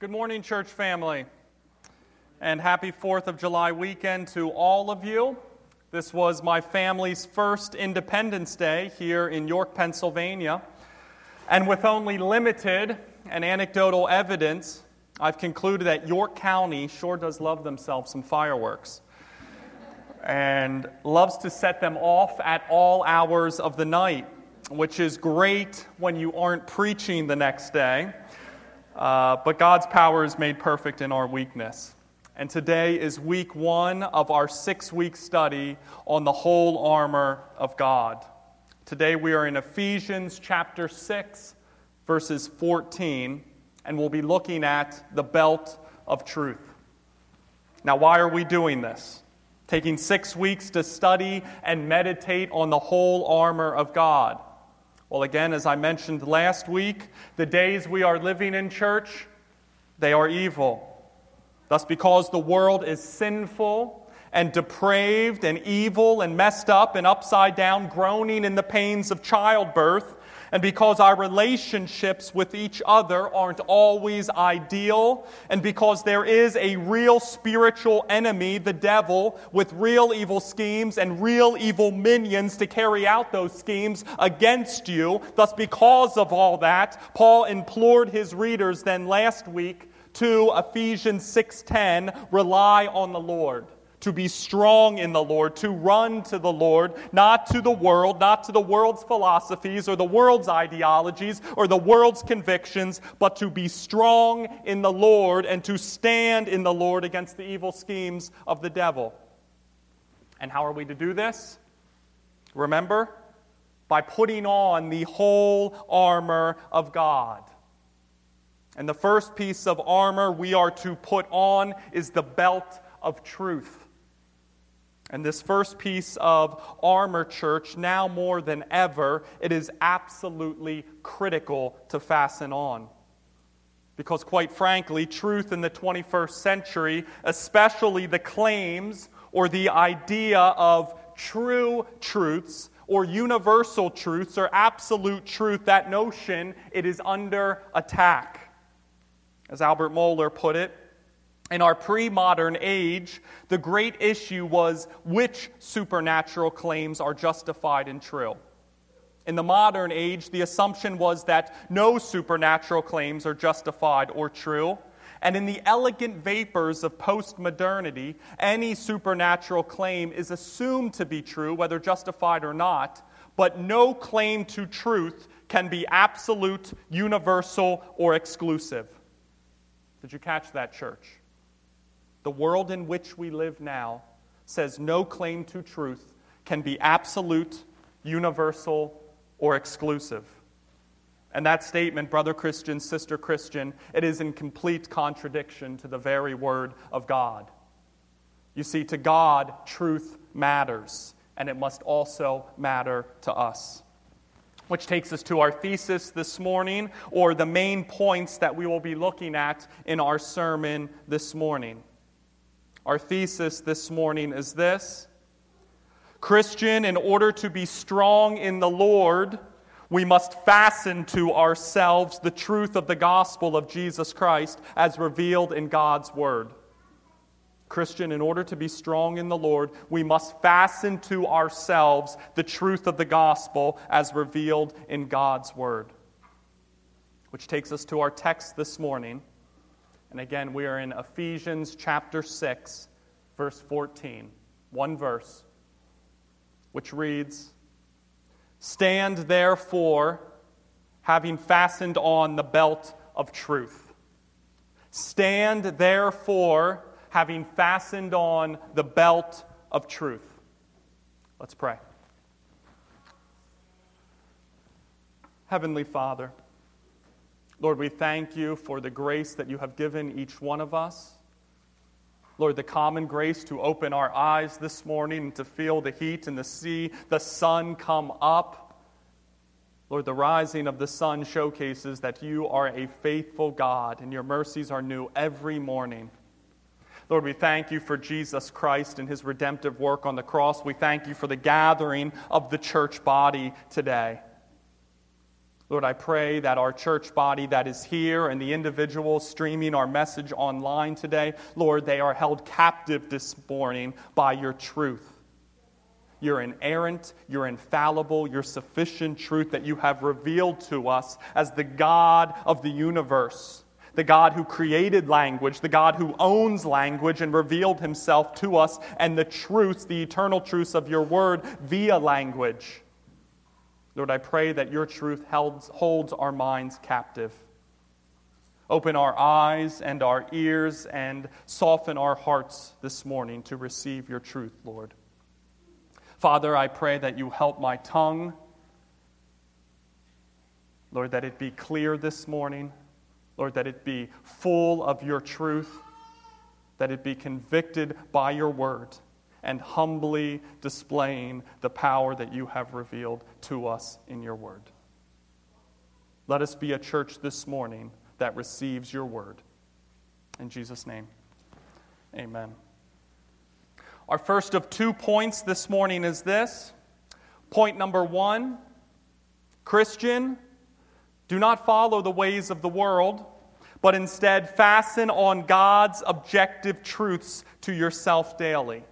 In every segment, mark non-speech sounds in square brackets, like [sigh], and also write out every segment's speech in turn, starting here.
Good morning, church family, and happy 4th of July weekend to all of you. This was my family's first Independence Day here in York, Pennsylvania. And with only limited and anecdotal evidence, I've concluded that York County sure does love themselves some fireworks and loves to set them off at all hours of the night, which is great when you aren't preaching the next day. Uh, but God's power is made perfect in our weakness. And today is week one of our six week study on the whole armor of God. Today we are in Ephesians chapter 6, verses 14, and we'll be looking at the belt of truth. Now, why are we doing this? Taking six weeks to study and meditate on the whole armor of God. Well, again, as I mentioned last week, the days we are living in church, they are evil. Thus, because the world is sinful and depraved and evil and messed up and upside down, groaning in the pains of childbirth, and because our relationships with each other aren't always ideal, and because there is a real spiritual enemy, the devil, with real evil schemes and real evil minions to carry out those schemes against you, thus, because of all that, Paul implored his readers then last week to Ephesians 6:10, rely on the Lord to be strong in the Lord, to run to the Lord, not to the world, not to the world's philosophies or the world's ideologies or the world's convictions, but to be strong in the Lord and to stand in the Lord against the evil schemes of the devil. And how are we to do this? Remember? By putting on the whole armor of God. And the first piece of armor we are to put on is the belt of truth. And this first piece of armor, church, now more than ever, it is absolutely critical to fasten on. Because, quite frankly, truth in the 21st century, especially the claims or the idea of true truths or universal truths or absolute truth, that notion, it is under attack. As Albert Mohler put it, in our pre modern age, the great issue was which supernatural claims are justified and true. In the modern age, the assumption was that no supernatural claims are justified or true. And in the elegant vapors of postmodernity, any supernatural claim is assumed to be true, whether justified or not, but no claim to truth can be absolute, universal, or exclusive. Did you catch that, church? The world in which we live now says no claim to truth can be absolute, universal, or exclusive. And that statement, brother Christian, sister Christian, it is in complete contradiction to the very word of God. You see, to God, truth matters, and it must also matter to us. Which takes us to our thesis this morning, or the main points that we will be looking at in our sermon this morning. Our thesis this morning is this Christian, in order to be strong in the Lord, we must fasten to ourselves the truth of the gospel of Jesus Christ as revealed in God's Word. Christian, in order to be strong in the Lord, we must fasten to ourselves the truth of the gospel as revealed in God's Word. Which takes us to our text this morning and again, we are in Ephesians chapter 6, verse 14. One verse, which reads Stand therefore, having fastened on the belt of truth. Stand therefore, having fastened on the belt of truth. Let's pray. Heavenly Father, Lord, we thank you for the grace that you have given each one of us. Lord, the common grace to open our eyes this morning and to feel the heat and to see the sun come up. Lord, the rising of the sun showcases that you are a faithful God and your mercies are new every morning. Lord, we thank you for Jesus Christ and his redemptive work on the cross. We thank you for the gathering of the church body today. Lord, I pray that our church body that is here and the individuals streaming our message online today, Lord, they are held captive this morning by your truth. Your inerrant, your infallible, your sufficient truth that you have revealed to us as the God of the universe, the God who created language, the God who owns language and revealed himself to us, and the truths, the eternal truths of your word via language. Lord, I pray that your truth holds, our minds captive. Open our eyes and our ears and soften our hearts this morning to receive your truth, Lord. Father, I pray that you help my tongue. Lord, that it be clear this morning. Lord, that it be full of your truth. That it be convicted by your word and humbly displaying the power that you have revealed to us in your word. Let us be a church this morning that receives your word. In Jesus' name, amen. Our first of two points this morning is this. Point number one Christian, do not follow the ways of the world, but instead fasten on God's objective truths to yourself daily.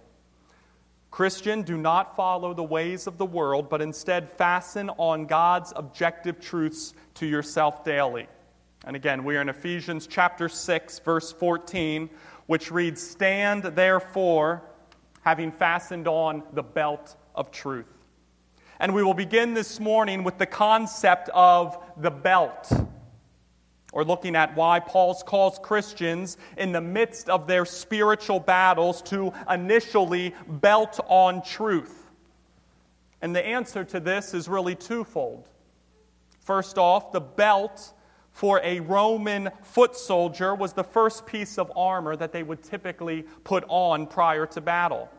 Christian, do not follow the ways of the world, but instead fasten on God's objective truths to yourself daily. And again, we are in Ephesians chapter 6, verse 14, which reads, Stand therefore, having fastened on the belt of truth. And we will begin this morning with the concept of the belt or looking at why Paul calls Christians in the midst of their spiritual battles to initially belt on truth. And the answer to this is really twofold. First off, the belt for a Roman foot soldier was the first piece of armor that they would typically put on prior to battle.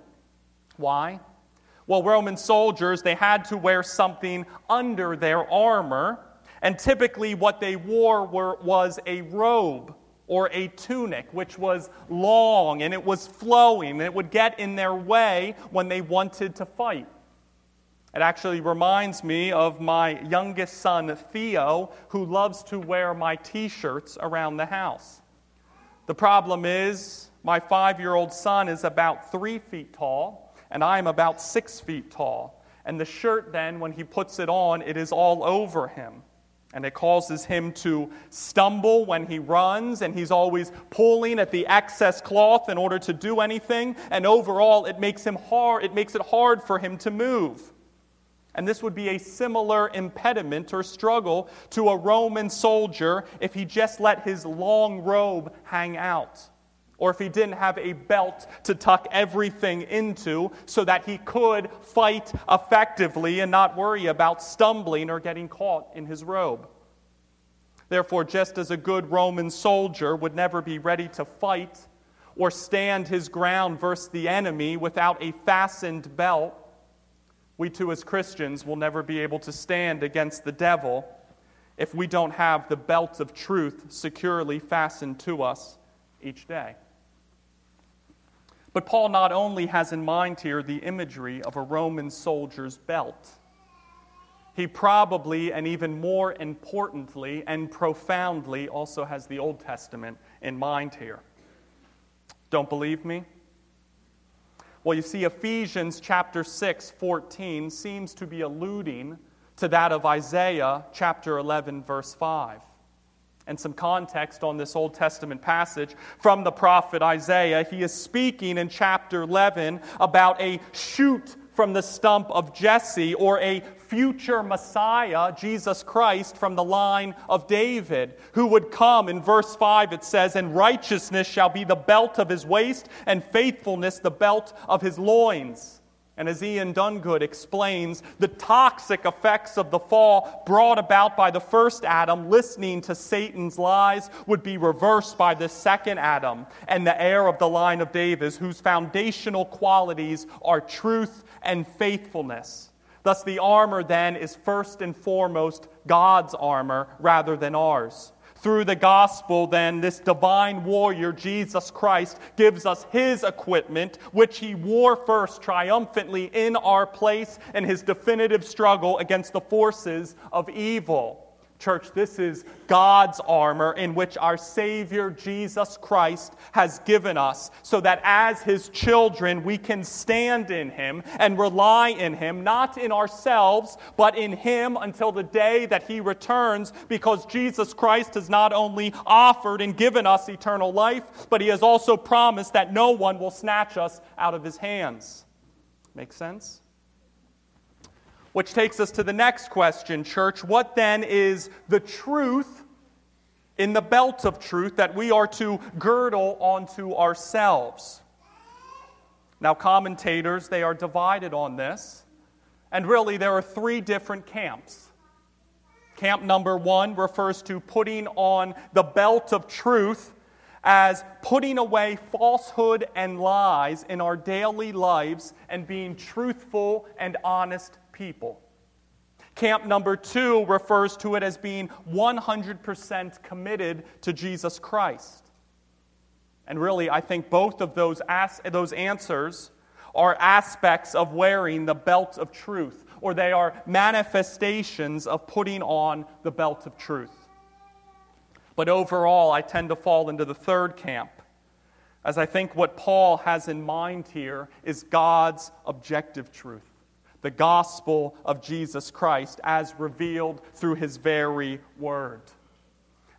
Why? Well, Roman soldiers, they had to wear something under their armor and typically, what they wore were, was a robe or a tunic, which was long and it was flowing, and it would get in their way when they wanted to fight. It actually reminds me of my youngest son, Theo, who loves to wear my t shirts around the house. The problem is, my five year old son is about three feet tall, and I'm about six feet tall. And the shirt, then, when he puts it on, it is all over him. And it causes him to stumble when he runs, and he's always pulling at the excess cloth in order to do anything. And overall, it makes, him hard, it makes it hard for him to move. And this would be a similar impediment or struggle to a Roman soldier if he just let his long robe hang out or if he didn't have a belt to tuck everything into so that he could fight effectively and not worry about stumbling or getting caught in his robe. Therefore, just as a good Roman soldier would never be ready to fight or stand his ground versus the enemy without a fastened belt, we too, as Christians, will never be able to stand against the devil if we don't have the belt of truth securely fastened to us each day. But Paul not only has in mind here the imagery of a Roman soldier's belt, he probably, and even more importantly and profoundly, also has the Old Testament in mind here. Don't believe me? Well, you see, Ephesians chapter 6, 14 seems to be alluding to that of Isaiah chapter 11, verse 5 and some context on this Old Testament passage from the prophet Isaiah. He is speaking in chapter 11 about a shoot from the stump of Jesse or a future Messiah, Jesus Christ, from the line of David, who would come. In verse 5, it says, And righteousness shall be the belt of his waist, and faithfulness the belt of his loins. And as Iain Duguid explains, the toxic effects of the fall brought about by the first Adam, listening to Satan's lies, would be reversed by the second Adam and the heir of the line of David, whose foundational qualities are truth and faithfulness. Thus, the armor then is first and foremost God's armor rather than ours. Through the gospel, then, this divine warrior, Jesus Christ, gives us his equipment, which he wore first triumphantly in our place in his definitive struggle against the forces of evil. Church, this is God's armor in which our Savior Jesus Christ has given us so that as His children we can stand in Him and rely in Him, not in ourselves, but in Him until the day that He returns, because Jesus Christ has not only offered and given us eternal life, but He has also promised that no one will snatch us out of His hands. Make sense? Which takes us to the next question, church. What then is the truth in the belt of truth that we are to girdle onto ourselves? Now, commentators, they are divided on this. And really, there are three different camps. Camp number one refers to putting on the belt of truth as putting away falsehood and lies in our daily lives and being truthful and honest people. Camp number two refers to it as being 100% committed to Jesus Christ. And really, I think both of those, as- those answers are aspects of wearing the belt of truth, or they are manifestations of putting on the belt of truth. But overall, I tend to fall into the third camp, as I think what Paul has in mind here is God's objective truth the gospel of Jesus Christ as revealed through his very word.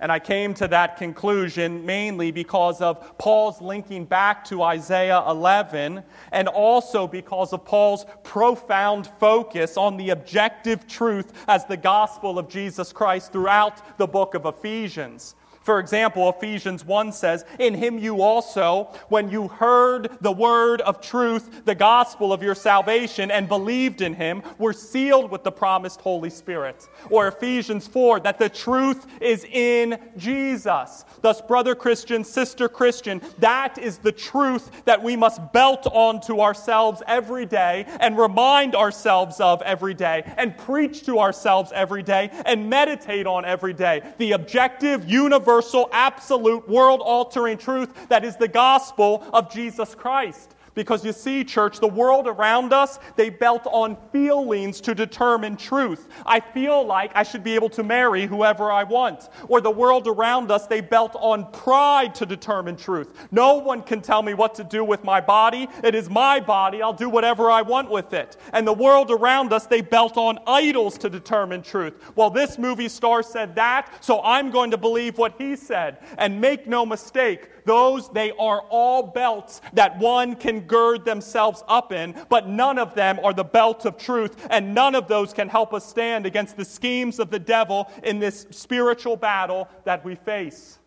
And I came to that conclusion mainly because of Paul's linking back to Isaiah 11, and also because of Paul's profound focus on the objective truth as the gospel of Jesus Christ throughout the book of Ephesians. For example, Ephesians 1 says, In him you also, when you heard the word of truth, the gospel of your salvation, and believed in him, were sealed with the promised Holy Spirit. Or Ephesians 4, that the truth is in Jesus. Thus, brother Christian, sister Christian, that is the truth that we must belt onto ourselves every day and remind ourselves of every day and preach to ourselves every day and meditate on every day. The objective, universal, universal, absolute, world altering truth that is the gospel of Jesus Christ. Because you see, church, the world around us, they belt on feelings to determine truth. I feel like I should be able to marry whoever I want. Or the world around us, they belt on pride to determine truth. No one can tell me what to do with my body. It is my body. I'll do whatever I want with it. And the world around us, they belt on idols to determine truth. Well, this movie star said that, so I'm going to believe what he said. And make no mistake, those, they are all belts that one can gird themselves up in, but none of them are the belt of truth, and none of those can help us stand against the schemes of the devil in this spiritual battle that we face.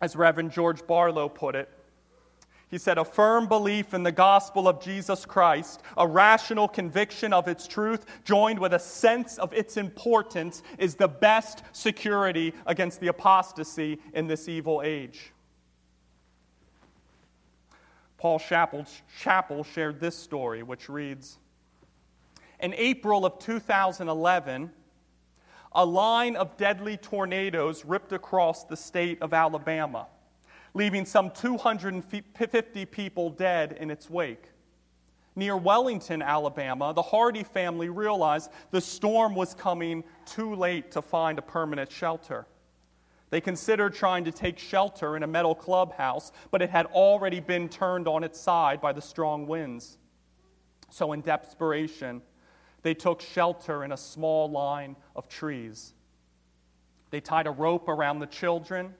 As Reverend George Barlow put it, he said, A firm belief in the gospel of Jesus Christ, a rational conviction of its truth, joined with a sense of its importance, is the best security against the apostasy in this evil age. Paul Chappell, shared this story, which reads In April of 2011, a line of deadly tornadoes ripped across the state of Alabama leaving some 250 people dead in its wake. Near Wellington, Alabama, the Hardy family realized the storm was coming too late to find a permanent shelter. They considered trying to take shelter in a metal clubhouse, but it had already been turned on its side by the strong winds. So, in desperation, they took shelter in a small line of trees. They tied a rope around the children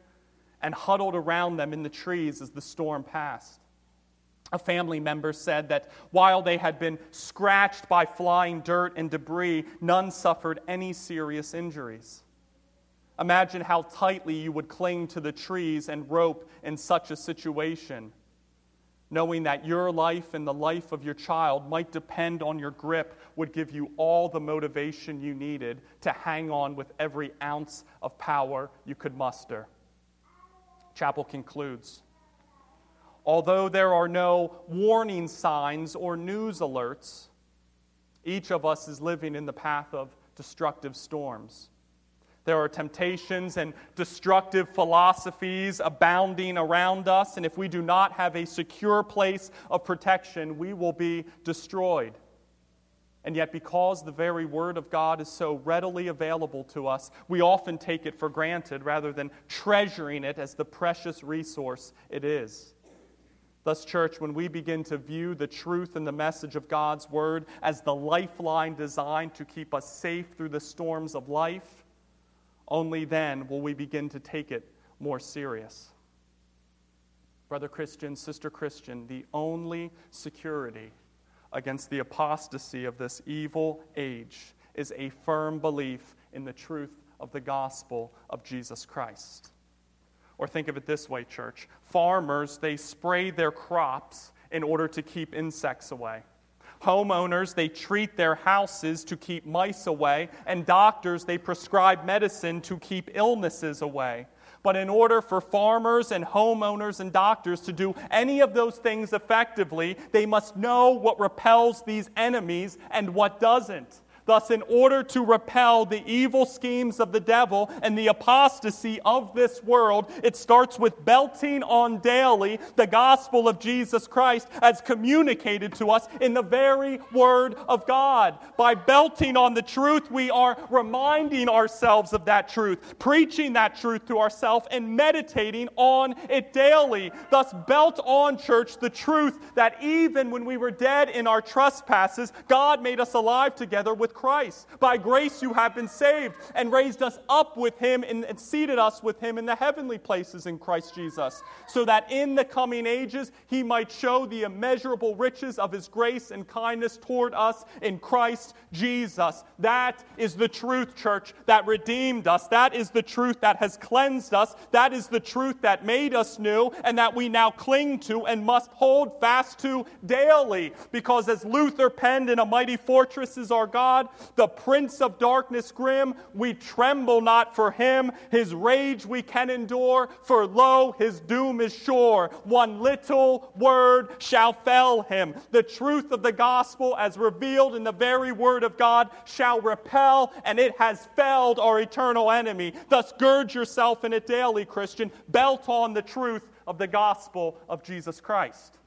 and huddled around them in the trees as the storm passed. A family member said that while they had been scratched by flying dirt and debris, none suffered any serious injuries. Imagine how tightly you would cling to the trees and rope in such a situation, knowing that your life and the life of your child might depend on your grip would give you all the motivation you needed to hang on with every ounce of power you could muster. Chappell concludes Although there are no warning signs or news alerts, each of us is living in the path of destructive storms. There are temptations and destructive philosophies abounding around us, and if we do not have a secure place of protection, we will be destroyed. And yet, because the very Word of God is so readily available to us, we often take it for granted rather than treasuring it as the precious resource it is. Thus, church, when we begin to view the truth and the message of God's Word as the lifeline designed to keep us safe through the storms of life, only then will we begin to take it more serious. Brother Christian, sister Christian, the only security against the apostasy of this evil age is a firm belief in the truth of the gospel of Jesus Christ. Or think of it this way, church. Farmers, they spray their crops in order to keep insects away. Homeowners, they treat their houses to keep mice away. And doctors, they prescribe medicine to keep illnesses away. But in order for farmers and homeowners and doctors to do any of those things effectively, they must know what repels these enemies and what doesn't. Thus, in order to repel the evil schemes of the devil and the apostasy of this world, it starts with belting on daily the gospel of Jesus Christ as communicated to us in the very Word of God. By belting on the truth, we are reminding ourselves of that truth, preaching that truth to ourselves, and meditating on it daily. Thus, belt on, church, the truth that even when we were dead in our trespasses, God made us alive together with Christ. By grace you have been saved and raised us up with him and, and seated us with him in the heavenly places in Christ Jesus, so that in the coming ages he might show the immeasurable riches of his grace and kindness toward us in Christ Jesus. That is the truth, church, that redeemed us. That is the truth that has cleansed us. That is the truth that made us new and that we now cling to and must hold fast to daily. Because as Luther penned in A Mighty Fortress is Our God, the prince of darkness grim, we tremble not for him. His rage we can endure, for lo, his doom is sure. One little word shall fell him. The truth of the gospel, as revealed in the very word of God, shall repel, and it has felled our eternal enemy. Thus, gird yourself in it daily, Christian. Belt on the truth of the gospel of Jesus Christ.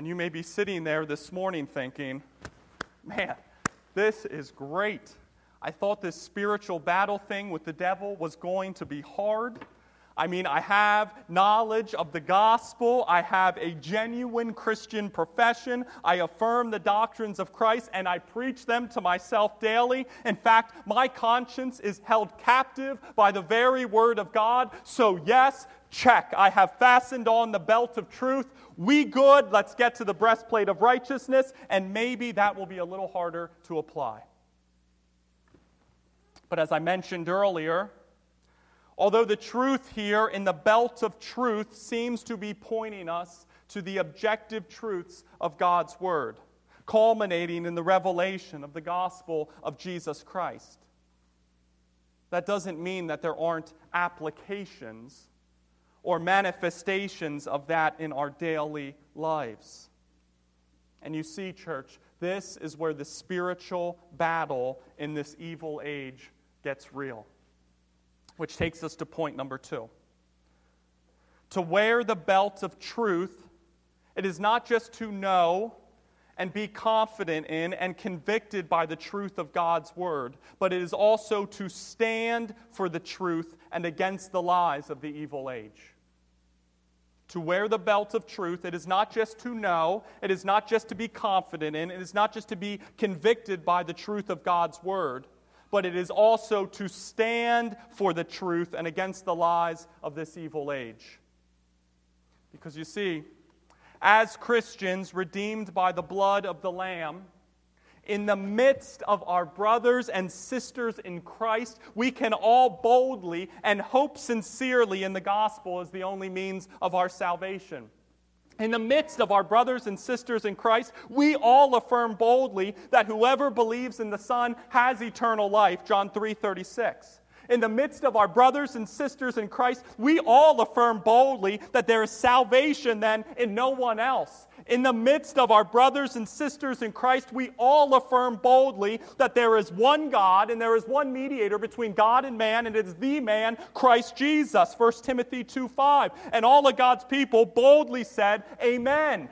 And you may be sitting there this morning thinking, man, this is great. I thought this spiritual battle thing with the devil was going to be hard. I mean, I have knowledge of the gospel. I have a genuine Christian profession. I affirm the doctrines of Christ and I preach them to myself daily. In fact, my conscience is held captive by the very word of God. So, yes, check. I have fastened on the belt of truth. We good. Let's get to the breastplate of righteousness. And maybe that will be a little harder to apply. But as I mentioned earlier, Although the truth here in the belt of truth seems to be pointing us to the objective truths of God's Word, culminating in the revelation of the gospel of Jesus Christ. That doesn't mean that there aren't applications or manifestations of that in our daily lives. And you see, church, this is where the spiritual battle in this evil age gets real. Which takes us to point number two. To wear the belt of truth, it is not just to know and be confident in and convicted by the truth of God's word, but it is also to stand for the truth and against the lies of the evil age. To wear the belt of truth, it is not just to know, it is not just to be confident in, it is not just to be convicted by the truth of God's word but it is also to stand for the truth and against the lies of this evil age. Because you see, as Christians redeemed by the blood of the Lamb, in the midst of our brothers and sisters in Christ, we can all boldly and hope sincerely in the gospel as the only means of our salvation in the midst of our brothers and sisters in Christ, we all affirm boldly that whoever believes in the Son has eternal life, John 3:36. In the midst of our brothers and sisters in Christ, we all affirm boldly that there is salvation then in no one else in the midst of our brothers and sisters in Christ, we all affirm boldly that there is one God and there is one mediator between God and man, and it is the man, Christ Jesus. 1 Timothy 2 5. And all of God's people boldly said, Amen.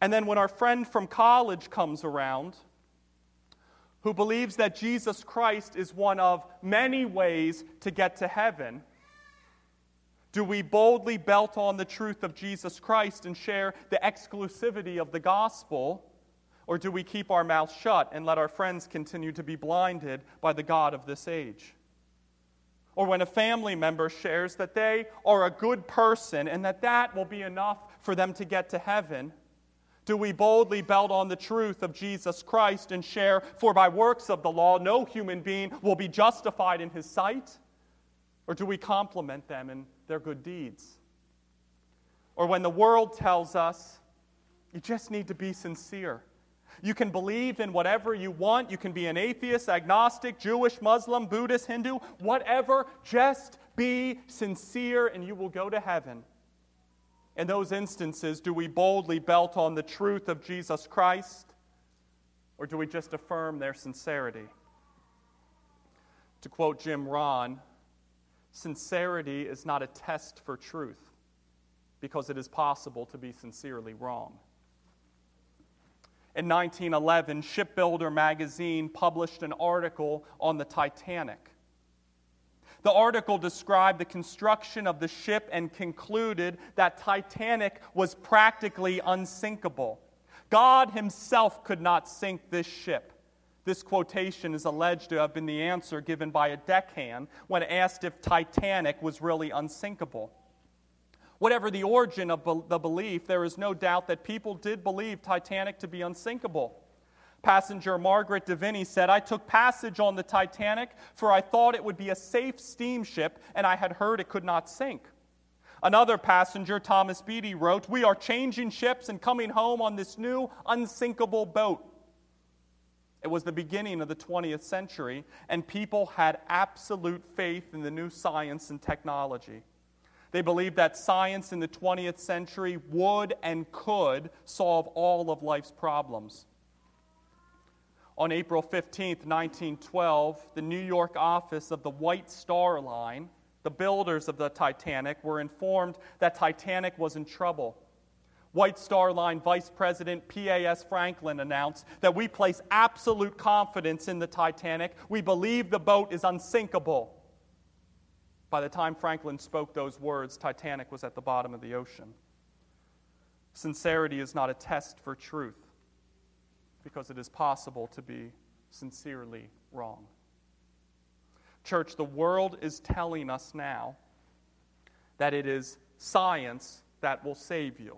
And then when our friend from college comes around, who believes that Jesus Christ is one of many ways to get to heaven, do we boldly belt on the truth of Jesus Christ and share the exclusivity of the gospel? Or do we keep our mouths shut and let our friends continue to be blinded by the God of this age? Or when a family member shares that they are a good person and that that will be enough for them to get to heaven, do we boldly belt on the truth of Jesus Christ and share, for by works of the law no human being will be justified in his sight? Or do we compliment them in their good deeds? Or when the world tells us, you just need to be sincere. You can believe in whatever you want. You can be an atheist, agnostic, Jewish, Muslim, Buddhist, Hindu, whatever. Just be sincere and you will go to heaven. In those instances, do we boldly belt on the truth of Jesus Christ, or do we just affirm their sincerity? To quote Jim Rohn, sincerity is not a test for truth because it is possible to be sincerely wrong. In 1911, Shipbuilder magazine published an article on the Titanic. The article described the construction of the ship and concluded that Titanic was practically unsinkable. God Himself could not sink this ship. This quotation is alleged to have been the answer given by a deckhand when asked if Titanic was really unsinkable. Whatever the origin of the belief, there is no doubt that people did believe Titanic to be unsinkable. Passenger Margaret Devaney said, I took passage on the Titanic, for I thought it would be a safe steamship, and I had heard it could not sink. Another passenger, Thomas Beattie, wrote, We are changing ships and coming home on this new unsinkable boat. It was the beginning of the 20th century, and people had absolute faith in the new science and technology. They believed that science in the 20th century would and could solve all of life's problems. On April 15, 1912, the New York office of the White Star Line, the builders of the Titanic, were informed that Titanic was in trouble. White Star Line Vice President P.A.S. Franklin announced that we place absolute confidence in the Titanic. We believe the boat is unsinkable. By the time Franklin spoke those words, Titanic was at the bottom of the ocean. Sincerity is not a test for truth because it is possible to be sincerely wrong. Church, the world is telling us now that it is science that will save you.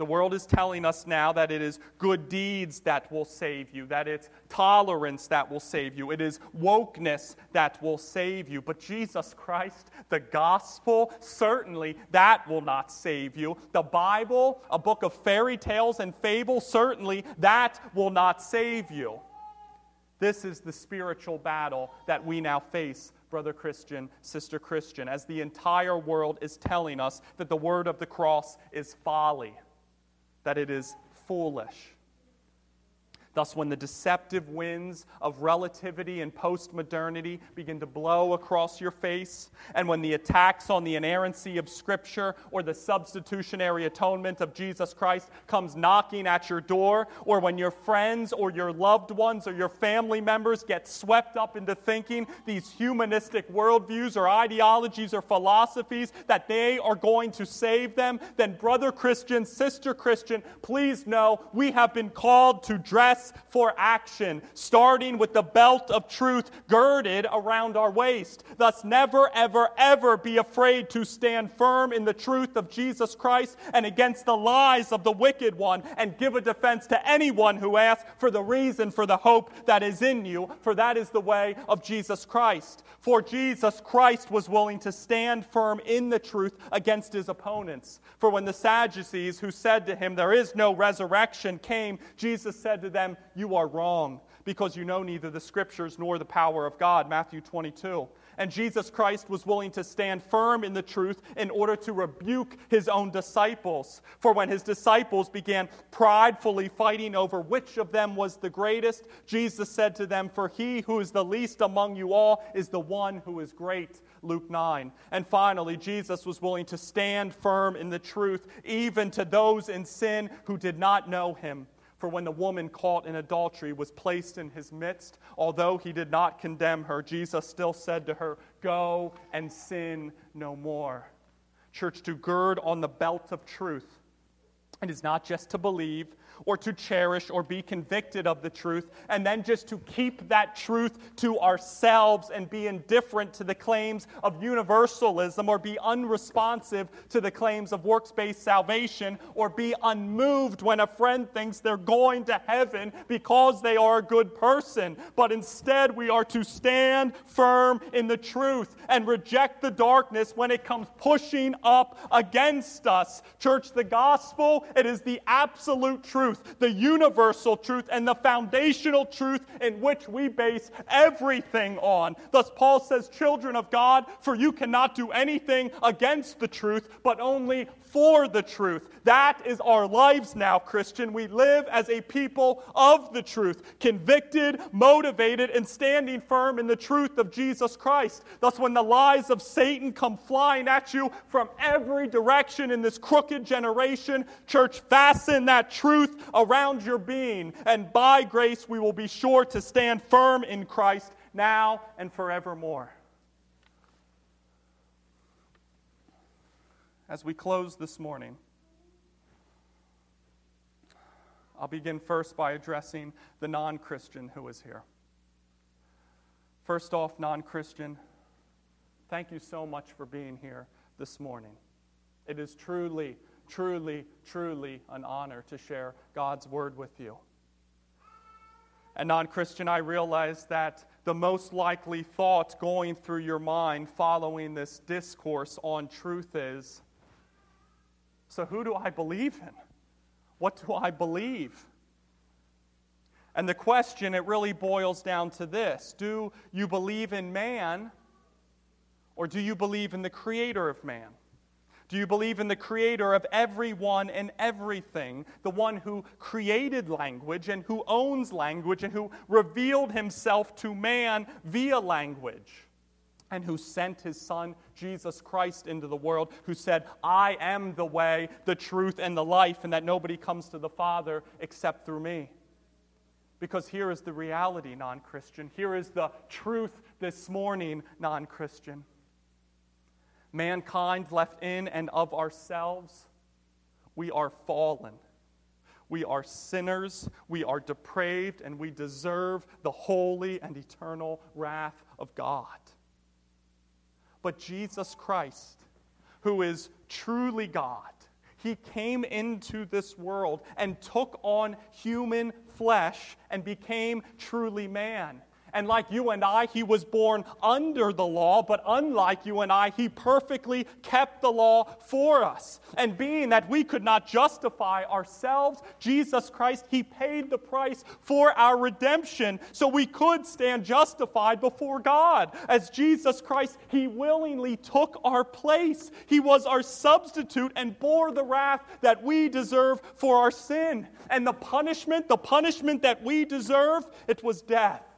The world is telling us now that it is good deeds that will save you, that it's tolerance that will save you, it is wokeness that will save you. But Jesus Christ, the gospel, certainly that will not save you. The Bible, a book of fairy tales and fables, certainly that will not save you. This is the spiritual battle that we now face brother Christian, sister Christian, as the entire world is telling us that the word of the cross is folly that it is foolish. Thus, when the deceptive winds of relativity and postmodernity begin to blow across your face, and when the attacks on the inerrancy of Scripture or the substitutionary atonement of Jesus Christ comes knocking at your door, or when your friends or your loved ones or your family members get swept up into thinking these humanistic worldviews or ideologies or philosophies that they are going to save them, then, brother Christian, sister Christian, please know we have been called to dress for action, starting with the belt of truth girded around our waist. Thus, never, ever, ever be afraid to stand firm in the truth of Jesus Christ and against the lies of the wicked one, and give a defense to anyone who asks for the reason for the hope that is in you, for that is the way of Jesus Christ. For Jesus Christ was willing to stand firm in the truth against his opponents. For when the Sadducees, who said to him, There is no resurrection, came, Jesus said to them, them, You are wrong, because you know neither the scriptures nor the power of God. Matthew 22. And Jesus Christ was willing to stand firm in the truth in order to rebuke his own disciples. For when his disciples began pridefully fighting over which of them was the greatest, Jesus said to them, For he who is the least among you all is the one who is great. Luke 9. And finally, Jesus was willing to stand firm in the truth, even to those in sin who did not know him. For when the woman caught in adultery was placed in his midst, although he did not condemn her, Jesus still said to her, Go and sin no more. Church, to gird on the belt of truth. It is not just to believe, or to cherish or be convicted of the truth, and then just to keep that truth to ourselves and be indifferent to the claims of universalism or be unresponsive to the claims of works based salvation or be unmoved when a friend thinks they're going to heaven because they are a good person. But instead, we are to stand firm in the truth and reject the darkness when it comes pushing up against us. Church, the gospel, it is the absolute truth truth, the universal truth, and the foundational truth in which we base everything on. Thus, Paul says, Children of God, for you cannot do anything against the truth, but only for the truth. That is our lives now, Christian. We live as a people of the truth, convicted, motivated, and standing firm in the truth of Jesus Christ. Thus, when the lies of Satan come flying at you from every direction in this crooked generation, church, fasten that truth around your being, and by grace we will be sure to stand firm in Christ now and forevermore. as we close this morning, I'll begin first by addressing the non Christian who is here. First off, non Christian, thank you so much for being here this morning. It is truly, truly, truly an honor to share God's word with you. And non Christian, I realize that the most likely thought going through your mind following this discourse on truth is so, who do I believe in? What do I believe? And the question, it really boils down to this Do you believe in man, or do you believe in the creator of man? Do you believe in the creator of everyone and everything, the one who created language and who owns language and who revealed himself to man via language? and who sent his son, Jesus Christ, into the world, who said, I am the way, the truth, and the life, and that nobody comes to the Father except through me. Because here is the reality, non Christian. Here is the truth this morning, non Christian. Mankind left in and of ourselves, we are fallen. We are sinners, we are depraved, and we deserve the holy and eternal wrath of God but Jesus Christ, who is truly God. He came into this world and took on human flesh and became truly man. And like you and I, he was born under the law, but unlike you and I, he perfectly kept the law for us. And being that we could not justify ourselves, Jesus Christ, he paid the price for our redemption so we could stand justified before God. As Jesus Christ, he willingly took our place. He was our substitute and bore the wrath that we deserve for our sin. And the punishment, the punishment that we deserve, it was death.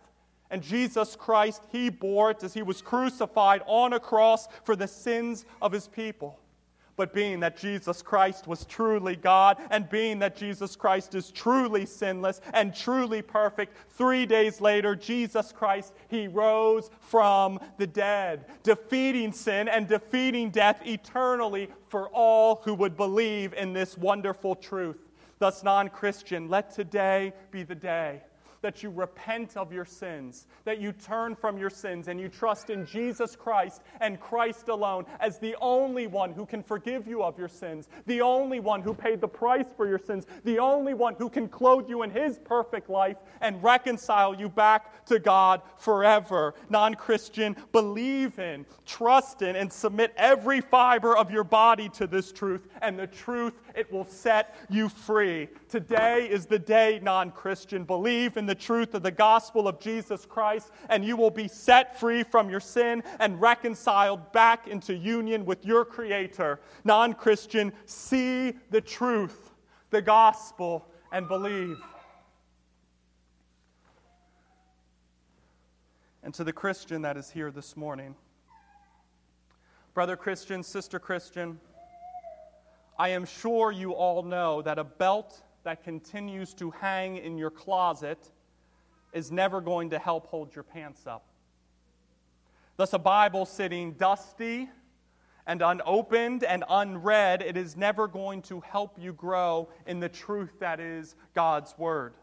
And Jesus Christ, He bore it as He was crucified on a cross for the sins of His people. But being that Jesus Christ was truly God, and being that Jesus Christ is truly sinless and truly perfect, three days later, Jesus Christ, He rose from the dead, defeating sin and defeating death eternally for all who would believe in this wonderful truth. Thus, non Christian, let today be the day that you repent of your sins, that you turn from your sins, and you trust in Jesus Christ and Christ alone as the only one who can forgive you of your sins, the only one who paid the price for your sins, the only one who can clothe you in his perfect life and reconcile you back to God forever. Non Christian, believe in, trust in, and submit every fiber of your body to this truth, and the truth, it will set you free. Today is the day, non Christian. Believe in the the truth of the gospel of Jesus Christ, and you will be set free from your sin and reconciled back into union with your Creator. Non Christian, see the truth, the gospel, and believe. And to the Christian that is here this morning, Brother Christian, sister Christian, I am sure you all know that a belt that continues to hang in your closet is never going to help hold your pants up. Thus, a Bible sitting dusty and unopened and unread, it is never going to help you grow in the truth that is God's Word.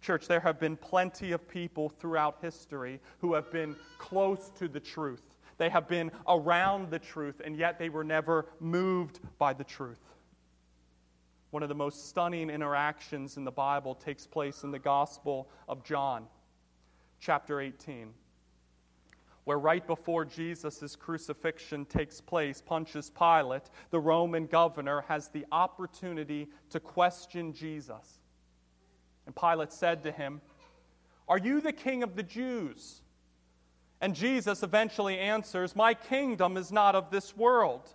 Church, there have been plenty of people throughout history who have been close to the truth. They have been around the truth, and yet they were never moved by the truth. One of the most stunning interactions in the Bible takes place in the Gospel of John, chapter 18, where right before Jesus' crucifixion takes place, Pontius Pilate, the Roman governor, has the opportunity to question Jesus. And Pilate said to him, Are you the king of the Jews? And Jesus eventually answers, My kingdom is not of this world.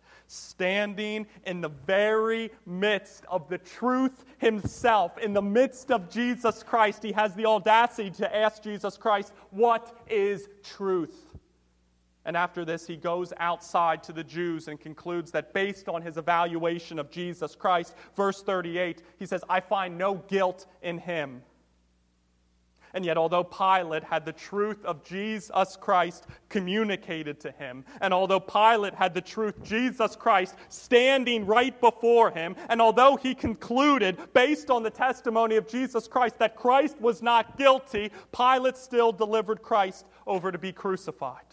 standing in the very midst of the truth himself, in the midst of Jesus Christ, he has the audacity to ask Jesus Christ, What is truth? And after this, he goes outside to the Jews and concludes that based on his evaluation of Jesus Christ, verse 38, he says, I find no guilt in him. And yet, although Pilate had the truth of Jesus Christ communicated to him, and although Pilate had the truth, Jesus Christ, standing right before him, and although he concluded, based on the testimony of Jesus Christ, that Christ was not guilty, Pilate still delivered Christ over to be crucified.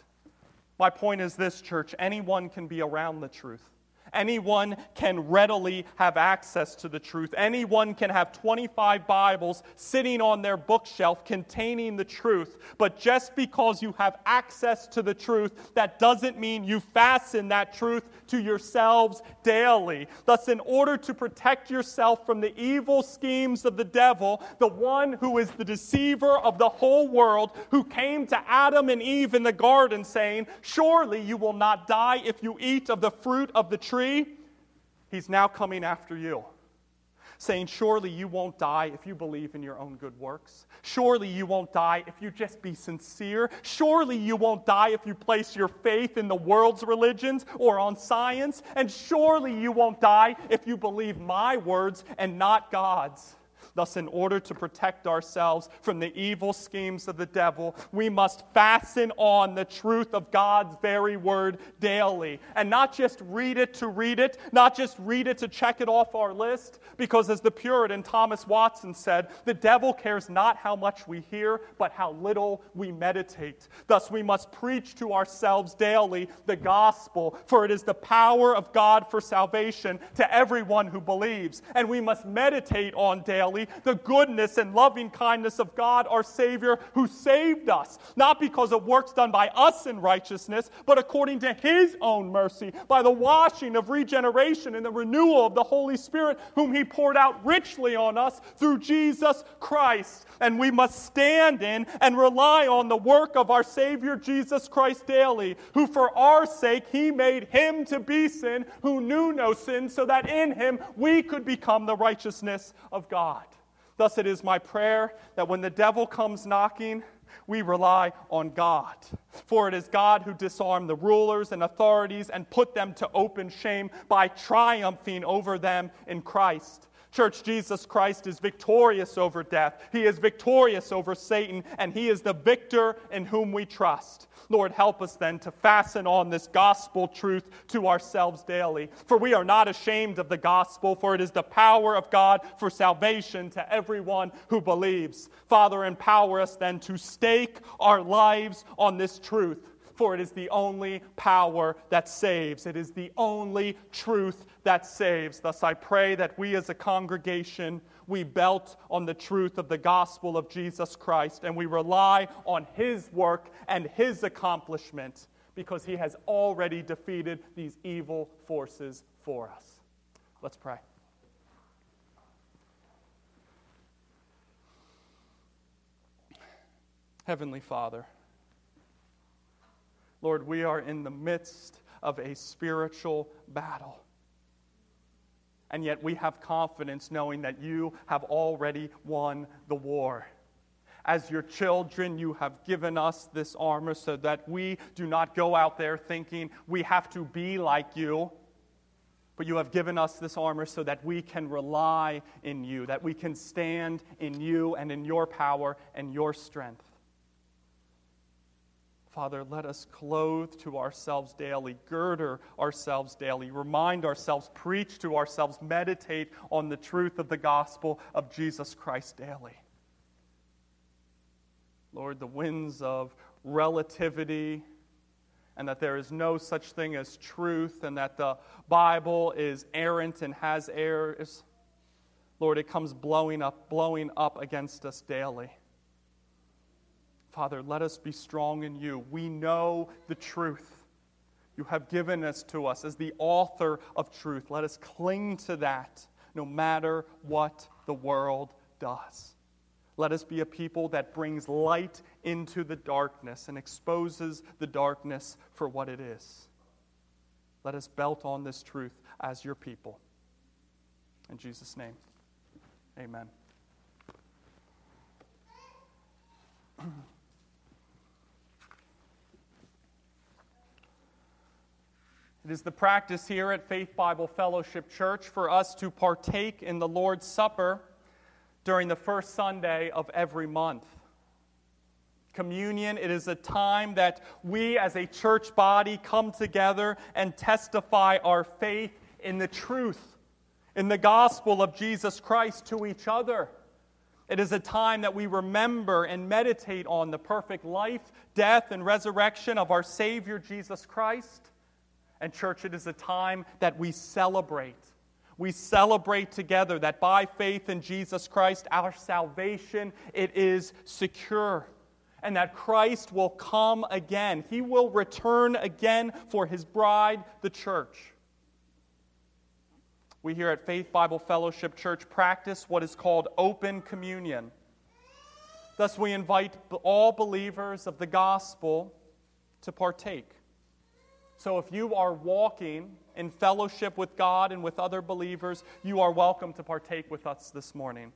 My point is this, church anyone can be around the truth. Anyone can readily have access to the truth. Anyone can have 25 Bibles sitting on their bookshelf containing the truth. But just because you have access to the truth, that doesn't mean you fasten that truth to yourselves daily. Thus, in order to protect yourself from the evil schemes of the devil, the one who is the deceiver of the whole world, who came to Adam and Eve in the garden saying, Surely you will not die if you eat of the fruit of the tree tree, he's now coming after you, saying, Surely you won't die if you believe in your own good works. Surely you won't die if you just be sincere. Surely you won't die if you place your faith in the world's religions or on science. And surely you won't die if you believe my words and not God's. Thus, in order to protect ourselves from the evil schemes of the devil, we must fasten on the truth of God's very word daily. And not just read it to read it, not just read it to check it off our list, because as the Puritan Thomas Watson said, the devil cares not how much we hear, but how little we meditate. Thus, we must preach to ourselves daily the gospel, for it is the power of God for salvation to everyone who believes. And we must meditate on daily the goodness and loving kindness of God, our Savior, who saved us, not because of works done by us in righteousness, but according to His own mercy, by the washing of regeneration and the renewal of the Holy Spirit, whom He poured out richly on us through Jesus Christ. And we must stand in and rely on the work of our Savior Jesus Christ daily, who for our sake He made Him to be sin, who knew no sin, so that in Him we could become the righteousness of God. Thus, it is my prayer that when the devil comes knocking, we rely on God. For it is God who disarmed the rulers and authorities and put them to open shame by triumphing over them in Christ. Church, Jesus Christ is victorious over death. He is victorious over Satan, and He is the victor in whom we trust. Lord, help us then to fasten on this gospel truth to ourselves daily. For we are not ashamed of the gospel, for it is the power of God for salvation to everyone who believes. Father, empower us then to stake our lives on this truth for it is the only power that saves. It is the only truth that saves. Thus, I pray that we as a congregation, we belt on the truth of the gospel of Jesus Christ and we rely on his work and his accomplishment because he has already defeated these evil forces for us. Let's pray. Heavenly Father, Lord, we are in the midst of a spiritual battle. And yet we have confidence knowing that you have already won the war. As your children, you have given us this armor so that we do not go out there thinking we have to be like you but you have given us this armor so that we can rely in you, that we can stand in you and in your power and your strength. Father, let us clothe to ourselves daily, girder ourselves daily, remind ourselves, preach to ourselves, meditate on the truth of the gospel of Jesus Christ daily. Lord, the winds of relativity, and that there is no such thing as truth, and that the Bible is errant and has errors. Lord, it comes blowing up, blowing up against us daily. Father, let us be strong in you. We know the truth. You have given us to us as the author of truth. Let us cling to that no matter what the world does. Let us be a people that brings light into the darkness and exposes the darkness for what it is. Let us belt on this truth as your people. In Jesus' name, amen. [clears throat] It is the practice here at Faith Bible Fellowship Church for us to partake in the Lord's Supper during the first Sunday of every month. Communion, it is a time that we as a church body come together and testify our faith in the truth, in the gospel of Jesus Christ to each other. It is a time that we remember and meditate on the perfect life, death, and resurrection of our Savior Jesus Christ. And, church, it is a time that we celebrate we celebrate together that by faith in Jesus Christ, our salvation, it is secure. And that Christ will come again. He will return again for his bride, the church. We here at Faith Bible Fellowship Church practice what is called open communion. Thus, we invite all believers of the gospel to partake. So if you are walking in fellowship with God and with other believers, you are welcome to partake with us this morning.